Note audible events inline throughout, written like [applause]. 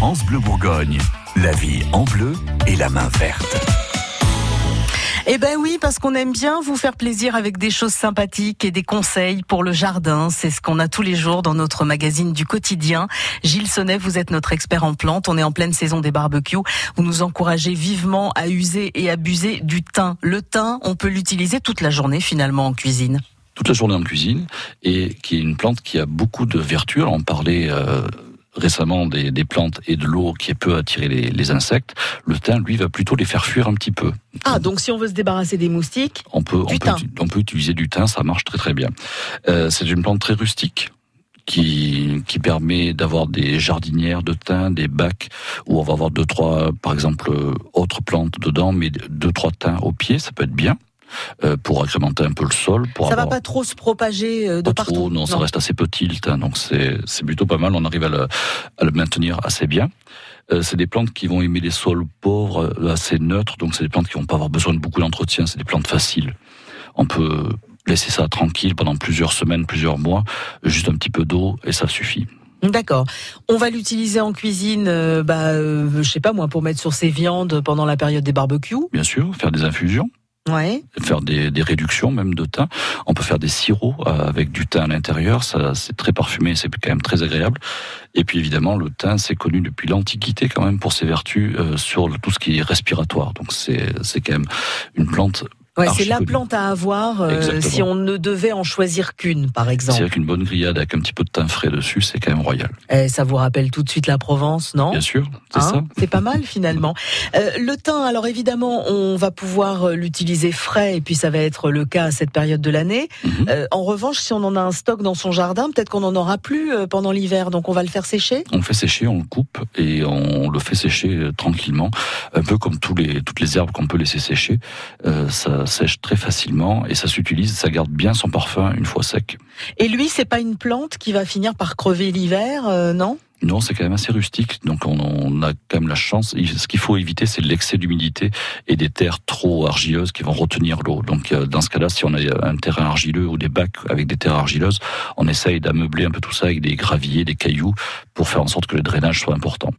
France Bleu Bourgogne, la vie en bleu et la main verte. Eh ben oui, parce qu'on aime bien vous faire plaisir avec des choses sympathiques et des conseils pour le jardin. C'est ce qu'on a tous les jours dans notre magazine du quotidien. Gilles Sonnet, vous êtes notre expert en plantes. On est en pleine saison des barbecues. Vous nous encouragez vivement à user et abuser du thym. Le thym, on peut l'utiliser toute la journée finalement en cuisine toute la journée en cuisine et qui est une plante qui a beaucoup de vertus. on parlait euh, récemment des, des, plantes et de l'eau qui peut attirer les, les, insectes, le thym, lui, va plutôt les faire fuir un petit peu. Ah, donc si on veut se débarrasser des moustiques, on peut, on peut, on peut, utiliser du thym, ça marche très très bien. Euh, c'est une plante très rustique. Qui, qui permet d'avoir des jardinières de thym, des bacs où on va avoir deux trois, par exemple, autres plantes dedans, mais deux trois thym au pied, ça peut être bien. Euh, pour agrémenter un peu le sol. Pour ça ne va pas trop se propager euh, de partout. non, ça reste assez petit le thym, donc c'est plutôt pas mal. On arrive à le, à le maintenir assez bien. Euh, c'est des plantes qui vont aimer les sols pauvres, assez neutres, donc c'est des plantes qui vont pas avoir besoin de beaucoup d'entretien. C'est des plantes faciles. On peut laisser ça tranquille pendant plusieurs semaines, plusieurs mois, juste un petit peu d'eau et ça suffit. D'accord. On va l'utiliser en cuisine, euh, bah, je sais pas moi, pour mettre sur ses viandes pendant la période des barbecues. Bien sûr, faire des infusions. Faire des, des, réductions même de thym. On peut faire des sirops euh, avec du thym à l'intérieur. Ça, c'est très parfumé, c'est quand même très agréable. Et puis évidemment, le thym, c'est connu depuis l'Antiquité quand même pour ses vertus euh, sur tout ce qui est respiratoire. Donc c'est quand même une plante Ouais, c'est la plante à avoir euh, si on ne devait en choisir qu'une, par exemple. C'est qu'une bonne grillade avec un petit peu de thym frais dessus, c'est quand même royal. Et eh, ça vous rappelle tout de suite la Provence, non Bien sûr, c'est hein ça. C'est pas mal finalement. [laughs] Euh, le thym, alors évidemment, on va pouvoir euh, l'utiliser frais, et puis ça va être le cas à cette période de l'année. Mhm. euh, en revanche, si on en a un stock dans son jardin, peut-être qu'on n'en aura plus pendant l'hiver, donc on va le faire sécher? On le fait sécher, on le coupe et on le fait sécher tranquillement, un peu comme tous les, toutes les herbes qu'on peut laisser sécher. ça sèche très facilement et ça s'utilise, ça garde bien son parfum une fois sec. Et lui, c'est pas une plante qui va finir par crever l'hiver, euh, non? Non, c'est quand même assez rustique, donc on, a quand même la chance. Ce qu'il faut éviter, c'est l'excès d'humidité et des terres trop argileuses qui vont retenir l'eau. Donc euh, dans ce cas-là, si on a un terrain argileux ou des bacs avec des terres argileuses, on essaye d'ameubler un peu tout ça avec des graviers, des cailloux, pour faire en sorte que le drainage soit important.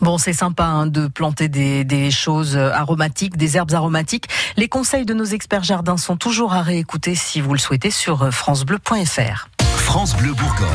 Bon, c'est sympa hein, de planter des, des, choses aromatiques, des herbes aromatiques. Les conseils de nos experts jardins sont toujours à réécouter si vous le souhaitez sur francebleu.fr. France Bleu Bourgogne.